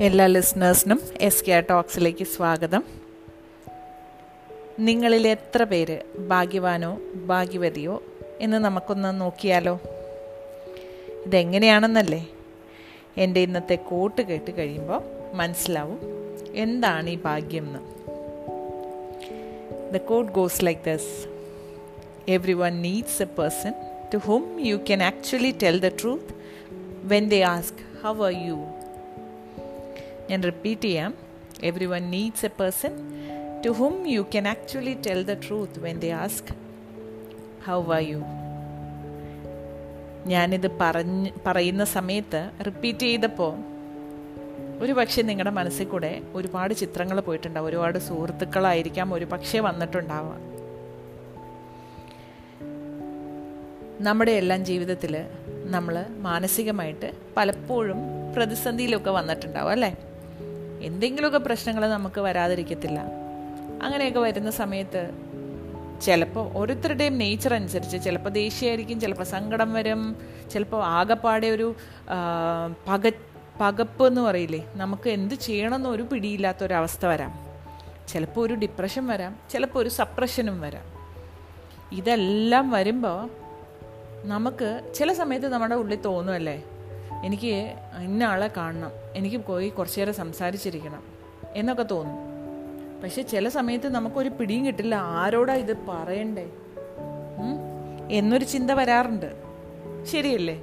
എല്ലാ ലിസണേഴ്സിനും S K ടോക്സിലേക്ക് സ്വാഗതം. നിങ്ങളിൽ എത്ര പേര് ഭാഗ്യവാനോ ഭാഗ്യവതിയോ എന്ന് നമുക്കൊന്ന് നോക്കിയാലോ? ഇതെങ്ങനെയാണെന്നല്ലേ? എന്റെ ഇന്നത്തെ കോട്ട് കേട്ട് കഴിയുമ്പോൾ മനസ്സിലാവും എന്താണ് ഈ ഭാഗ്യം എന്ന് the quote goes like this every one needs a person to whom you can actually tell the truth when they ask how are you ഞാൻ റിപ്പീറ്റ് ചെയ്യാം. Every one needs a person to whom you can actually tell the truth when they ask how are you ഞാനിത് പറഞ്ഞ് പറയുന്ന സമയത്ത് repeat ചെയ്തപ്പോൾ ഒരു പക്ഷേ നിങ്ങളുടെ മനസ്സിൽ കൂടെ ഒരുപാട് ചിത്രങ്ങൾ പോയിട്ടുണ്ടാവും. ഒരുപാട് സുഹൃത്തുക്കളായിരിക്കാം ഒരു പക്ഷേ വന്നിട്ടുണ്ടാവാം. നമ്മുടെ എല്ലാം ജീവിതത്തിൽ നമ്മൾ മാനസികമായിട്ട് പലപ്പോഴും പ്രതിസന്ധിയിലൊക്കെ വന്നിട്ടുണ്ടാവും അല്ലേ? എന്തെങ്കിലുമൊക്കെ പ്രശ്നങ്ങൾ നമുക്ക് വരാതിരിക്കത്തില്ല. അങ്ങനെയൊക്കെ വരുന്ന സമയത്ത് ചിലപ്പോൾ ഓരോരുത്തരുടെയും നേച്ചർ അനുസരിച്ച് ചിലപ്പോൾ ദേഷ്യമായിരിക്കും ചിലപ്പോൾ സങ്കടം വരും ചിലപ്പോൾ ആകെപ്പാടെ ഒരു പക പകപ്പ് എന്ന് പറയില്ലേ നമുക്ക് എന്ത് ചെയ്യണമെന്ന് ഒരു പിടിയില്ലാത്ത ഒരവസ്ഥ വരാം. ചിലപ്പോൾ ഒരു ഡിപ്രഷൻ വരാം ചിലപ്പോൾ ഒരു സപ്രഷനും വരാം. ഇതെല്ലാം വരുമ്പോൾ നമുക്ക് ചില സമയത്ത് നമ്മുടെ ഉള്ളിൽ തോന്നുമല്ലേ എനിക്ക് ഇന്ന ആളെ കാണണം. എനിക്ക് പോയി കുറച്ചു നേരം സംസാരിച്ചിരിക്കണം എന്നൊക്കെ തോന്നും. പക്ഷെ ചില സമയത്ത് നമുക്കൊരു പിടിയും കിട്ടില്ല. ആരോടാ ഇത് പറയണ്ടേ? എന്നൊരു ചിന്ത വരാറുണ്ട്. ശരിയല്ലേ?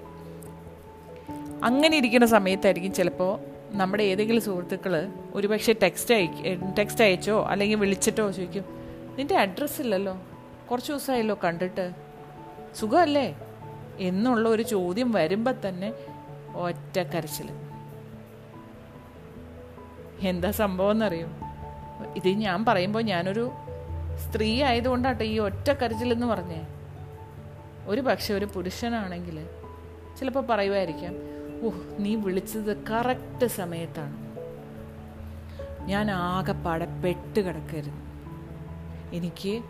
അങ്ങനെ ഇരിക്കുന്ന സമയത്തായിരിക്കും ചിലപ്പോൾ നമ്മുടെ ഏതെങ്കിലും സുഹൃത്തുക്കൾ ഒരുപക്ഷെ ടെക്സ്റ്റ് അയക്കും ടെക്സ്റ്റ് അയച്ചോ അല്ലെങ്കിൽ വിളിച്ചിട്ടോ ചോദിക്കും നിന്റെ അഡ്രസ്സ് ഇല്ലല്ലോ. കുറച്ച് ദിവസമായല്ലോ കണ്ടിട്ട്. സുഖമല്ലേ? എന്നുള്ള ഒരു ചോദ്യം വരുമ്പോൾ തന്നെ ഒറ്റ കരച്ചിൽ എന്താ സംഭവം എന്നറിയോ ഇത് ഞാൻ പറയുമ്പോൾ ഞാനൊരു സ്ത്രീ ആയതുകൊണ്ടാട്ടോ ഈ ഒറ്റ കരച്ചിലെന്ന് പറഞ്ഞേ. ഒരു പക്ഷെ ഒരു പുരുഷനാണെങ്കിൽ ചിലപ്പോൾ പറയുമായിരിക്കാം ഓഹ് നീ വിളിച്ചത് കറക്റ്റ് സമയത്താണ്. ഞാൻ ആകെപ്പാടെ പെട്ട് കിടക്കരുത്. എനിക്ക്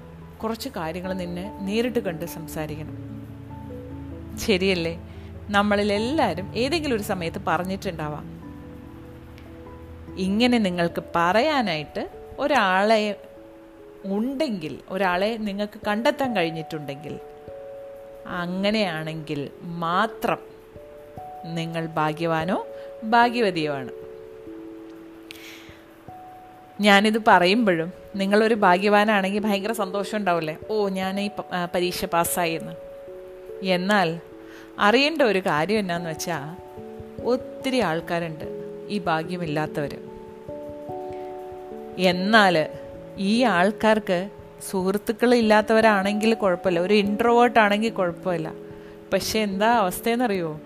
കുറച്ച് കാര്യങ്ങൾ നിന്നെ നേരിട്ട് കണ്ട് സംസാരിക്കണം. ശരിയല്ലേ? നമ്മളിലെല്ലാവരും ഏതെങ്കിലും ഒരു സമയത്ത് പറഞ്ഞിട്ടുണ്ടാവാം. ഇങ്ങനെ നിങ്ങൾക്ക് പറയാനായിട്ട് ഒരാളെ ഉണ്ടെങ്കിൽ ഒരാളെ നിങ്ങൾക്ക് കണ്ടെത്താൻ കഴിഞ്ഞിട്ടുണ്ടെങ്കിൽ അങ്ങനെയാണെങ്കിൽ മാത്രം നിങ്ങൾ ഭാഗ്യവാനോ ഭാഗ്യവതിയോ ആണ്. ഞാനിത് പറയുമ്പോഴും നിങ്ങളൊരു ഭാഗ്യവാനാണെങ്കിൽ ഭയങ്കര സന്തോഷം ഉണ്ടാവില്ലേ? ഓ ഞാൻ ഈ പരീക്ഷ പാസ്സായി എന്ന് എന്നാൽ അറിയേണ്ട ഒരു കാര്യം എന്നാന്ന് വെച്ചാൽ ഒത്തിരി ആൾക്കാരുണ്ട് ഈ ഭാഗ്യമില്ലാത്തവർ. എന്നാൽ ഈ ആൾക്കാർക്ക് സുഹൃത്തുക്കൾ ഇല്ലാത്തവരാണെങ്കിൽ കുഴപ്പമില്ല. ഒരു ഇൻട്രോവേർട്ട് ആണെങ്കിൽ കുഴപ്പമില്ല. പക്ഷെ എന്താ അവസ്ഥയെന്നറിയോ?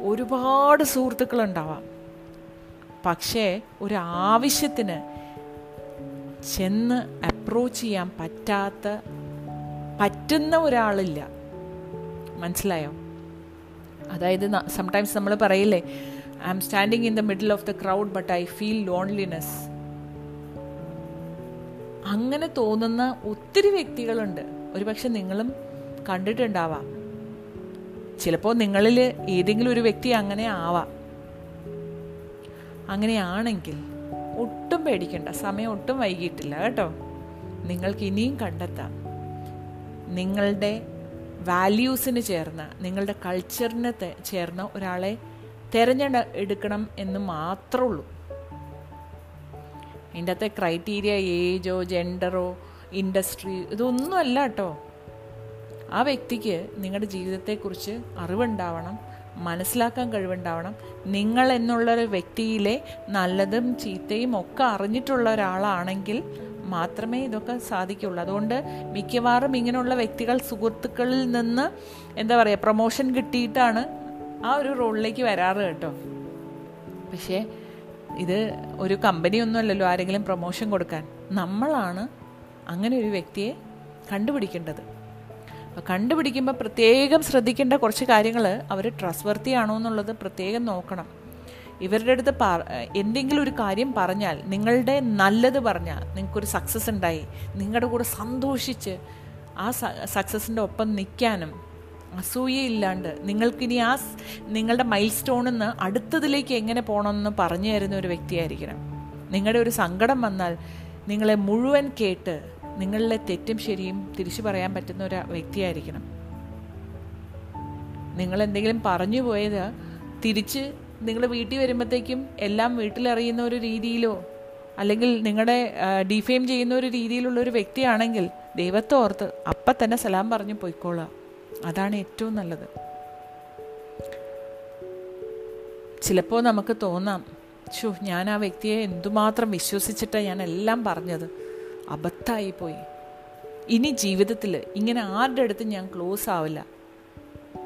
ഒരുപാട് സുഹൃത്തുക്കളുണ്ടാവാം. പക്ഷേ ഒരു ആവശ്യത്തിന് ചെന്ന് അപ്രോച്ച് ചെയ്യാൻ പറ്റാത്ത പറ്റുന്ന ഒരാളില്ല. മനസ്സിലായോ? അതായത് സംടൈംസ് നമ്മൾ പറയില്ലേ I am standing in the middle of the crowd but I feel loneliness അങ്ങനെ തോന്നുന്ന ഒത്തിരി വ്യക്തികളുണ്ട്. ഒരുപക്ഷെ നിങ്ങളും കണ്ടിട്ടുണ്ടാവാം. ചിലപ്പോൾ നിങ്ങളിൽ ഏതെങ്കിലും ഒരു വ്യക്തി അങ്ങനെ ആവാം. അങ്ങനെയാണെങ്കിൽ ഒട്ടും പേടിക്കണ്ട സമയം ഒട്ടും വൈകിട്ടില്ല കേട്ടോ. നിങ്ങൾക്ക് ഇനിയും കണ്ടെത്താം. നിങ്ങളുടെ വാല്യൂസിന് ചേർന്ന നിങ്ങളുടെ കൾച്ചറിന് ചേർന്ന ഒരാളെ തിരഞ്ഞെടുക്കണം എന്ന് മാത്രമേ ഉള്ളൂ അതിന്റെ അകത്തെ ക്രൈറ്റീരിയ ഏജോ ജെൻഡറോ ഇൻഡസ്ട്രി ഇതൊന്നുമല്ല കേട്ടോ. ആ വ്യക്തിക്ക് നിങ്ങളുടെ ജീവിതത്തെക്കുറിച്ച് അറിവുണ്ടാവണം മനസ്സിലാക്കാൻ കഴിവുണ്ടാവണം. നിങ്ങൾ എന്നുള്ള ഒരു വ്യക്തിയിലെ നല്ലതും ചീത്തയും ഒക്കെ അറിഞ്ഞിട്ടുള്ള ഒരാളാണെങ്കിൽ മാത്രമേ ഇതൊക്കെ സാധിക്കുള്ളൂ. അതുകൊണ്ട് മിക്കവാറും ഇങ്ങനെയുള്ള വ്യക്തികൾ സുഹൃത്തുക്കളിൽ നിന്ന് എന്താ പറയുക പ്രൊമോഷൻ കിട്ടിയിട്ടാണ് ആ ഒരു റോളിലേക്ക് വരാറ് കേട്ടോ. പക്ഷേ ഇത് ഒരു കമ്പനി ഒന്നുമല്ലല്ലോ ആരെങ്കിലും പ്രൊമോഷൻ കൊടുക്കാൻ. നമ്മളാണ് അങ്ങനെ ഒരു വ്യക്തിയെ കണ്ടുപിടിക്കേണ്ടത്. അപ്പോൾ കണ്ടുപിടിക്കുമ്പോൾ പ്രത്യേകം ശ്രദ്ധിക്കേണ്ട കുറച്ച് കാര്യങ്ങൾ അവർ ട്രസ്റ്റ് ആണോ എന്നുള്ളത് പ്രത്യേകം നോക്കണം. ഇവരുടെ അടുത്ത് എന്തെങ്കിലും ഒരു കാര്യം പറഞ്ഞാൽ നിങ്ങളുടെ നല്ലത് പറഞ്ഞാൽ നിങ്ങൾക്കൊരു സക്സസ് ഉണ്ടായി. നിങ്ങളുടെ കൂടെ സന്തോഷിച്ച് ആ സക്സസിന്റെ ഒപ്പം നിൽക്കാനും അസൂയയില്ലാണ്ട് നിങ്ങൾക്കിനി ആ നിങ്ങളുടെ മൈൽ സ്റ്റോണിൽ നിന്ന് അടുത്തതിലേക്ക് എങ്ങനെ പോകണമെന്ന് പറഞ്ഞു തരുന്ന ഒരു വ്യക്തിയായിരിക്കണം. നിങ്ങളുടെ ഒരു സങ്കടം വന്നാൽ നിങ്ങളെ മുഴുവൻ കേട്ട് നിങ്ങളിലെ തെറ്റും ശരിയും തിരിച്ചു പറയാൻ പറ്റുന്ന ഒരു വ്യക്തിയായിരിക്കണം. നിങ്ങൾ എന്തെങ്കിലും പറഞ്ഞു പോയത് തിരിച്ച് നിങ്ങൾ വീട്ടിൽ വരുമ്പോഴത്തേക്കും എല്ലാം വീട്ടിലറിയുന്ന ഒരു രീതിയിലോ അല്ലെങ്കിൽ നിങ്ങളുടെ ഡിഫെയിം ചെയ്യുന്ന ഒരു രീതിയിലുള്ള ഒരു വ്യക്തിയാണെങ്കിൽ ദൈവത്തെ ഓർത്ത് അപ്പം തന്നെ സലാം പറഞ്ഞു പോയിക്കോളുക. അതാണ് ഏറ്റവും നല്ലത്. ചിലപ്പോൾ നമുക്ക് തോന്നാം ഷോ ഞാൻ ആ വ്യക്തിയെ എന്തുമാത്രം വിശ്വസിച്ചിട്ടാണ് ഞാൻ എല്ലാം പറഞ്ഞത്? അബദ്ധമായി പോയി. ഇനി ജീവിതത്തിൽ ഇങ്ങനെ ആരുടെ അടുത്ത് ഞാൻ ക്ലോസ് ആവില്ല.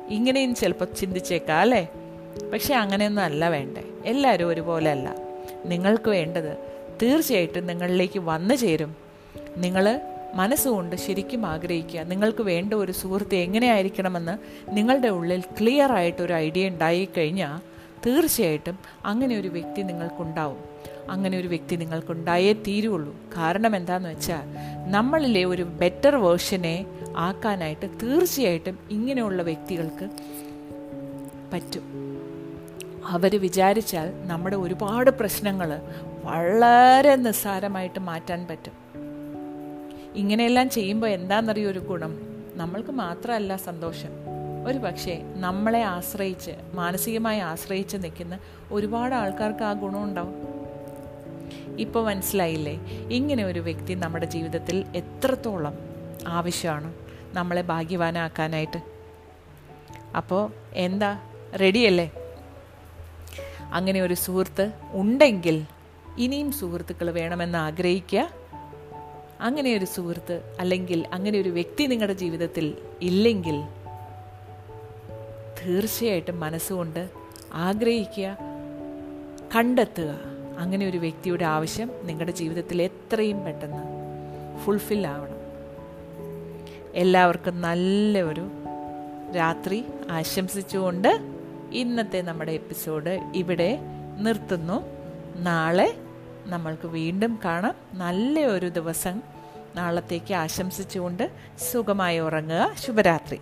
ഇങ്ങനെയും ചിലപ്പോൾ ചിന്തിച്ചേക്കാം അല്ലേ? പക്ഷെ അങ്ങനെയൊന്നും അല്ല വേണ്ടേ. എല്ലാവരും ഒരുപോലെ അല്ല നിങ്ങൾക്ക് വേണ്ടത് തീർച്ചയായിട്ടും നിങ്ങളിലേക്ക് വന്നു ചേരും. നിങ്ങൾ മനസ്സുകൊണ്ട് ശരിക്കും ആഗ്രഹിക്കുക. നിങ്ങൾക്ക് വേണ്ട ഒരു സുഹൃത്ത് എങ്ങനെയായിരിക്കണമെന്ന് നിങ്ങളുടെ ഉള്ളിൽ ക്ലിയർ ആയിട്ട് ഒരു ഐഡിയ ഉണ്ടായിക്കഴിഞ്ഞാൽ തീർച്ചയായിട്ടും അങ്ങനെ ഒരു വ്യക്തി നിങ്ങൾക്കുണ്ടാവും. അങ്ങനെ ഒരു വ്യക്തി നിങ്ങൾക്കുണ്ടായേ തീരുള്ളൂ. കാരണം എന്താണെന്ന് വെച്ചാൽ നമ്മളിലെ ഒരു ബെറ്റർ വേർഷനെ ആക്കാനായിട്ട് തീർച്ചയായിട്ടും ഇങ്ങനെയുള്ള വ്യക്തികൾക്ക് പറ്റും. അവർ വിചാരിച്ചാൽ നമ്മുടെ ഒരുപാട് പ്രശ്നങ്ങൾ വളരെ നിസ്സാരമായിട്ട് മാറ്റാൻ പറ്റും. ഇങ്ങനെയെല്ലാം ചെയ്യുമ്പോൾ എന്താണെന്നറിയോ ഒരു ഗുണം? നമ്മൾക്ക് മാത്രമല്ല സന്തോഷം. ഒരു പക്ഷേ നമ്മളെ ആശ്രയിച്ച് മാനസികമായി ആശ്രയിച്ച് നിൽക്കുന്ന ഒരുപാട് ആൾക്കാർക്ക് ആ ഗുണമുണ്ടാവും ഇപ്പോൾ മനസ്സിലായില്ലേ? ഇങ്ങനെ ഒരു വ്യക്തി നമ്മുടെ ജീവിതത്തിൽ എത്രത്തോളം ആവശ്യമാണ് നമ്മളെ ഭാഗ്യവാനാക്കാനായിട്ട്. അപ്പോൾ എന്താ? റെഡിയല്ലേ? അങ്ങനെ ഒരു സുഹൃത്ത് ഉണ്ടെങ്കിൽ ഇനിയും സുഹൃത്തുക്കൾ വേണമെന്ന് ആഗ്രഹിക്കുക. അങ്ങനെ ഒരു സുഹൃത്ത് അല്ലെങ്കിൽ അങ്ങനെ ഒരു വ്യക്തി നിങ്ങളുടെ ജീവിതത്തിൽ ഇല്ലെങ്കിൽ തീർച്ചയായിട്ടും മനസ്സുകൊണ്ട് ആഗ്രഹിക്കുക കണ്ടെത്തുക. അങ്ങനെ ഒരു വ്യക്തിയുടെ ആവശ്യം നിങ്ങളുടെ ജീവിതത്തിൽ എത്രയും പെട്ടെന്ന് ഫുൾഫിൽ ആവണം. എല്ലാവർക്കും നല്ല ഒരു രാത്രി ആശംസിച്ചുകൊണ്ട് ഇന്നത്തെ നമ്മുടെ എപ്പിസോഡ് ഇവിടെ നിർത്തുന്നു. നാളെ നമ്മൾക്ക് വീണ്ടും കാണാം. നല്ല ഒരു ദിവസം നാളത്തേക്ക് ആശംസിച്ചുകൊണ്ട് സുഖമായി ഉറങ്ങുക. ശുഭരാത്രി.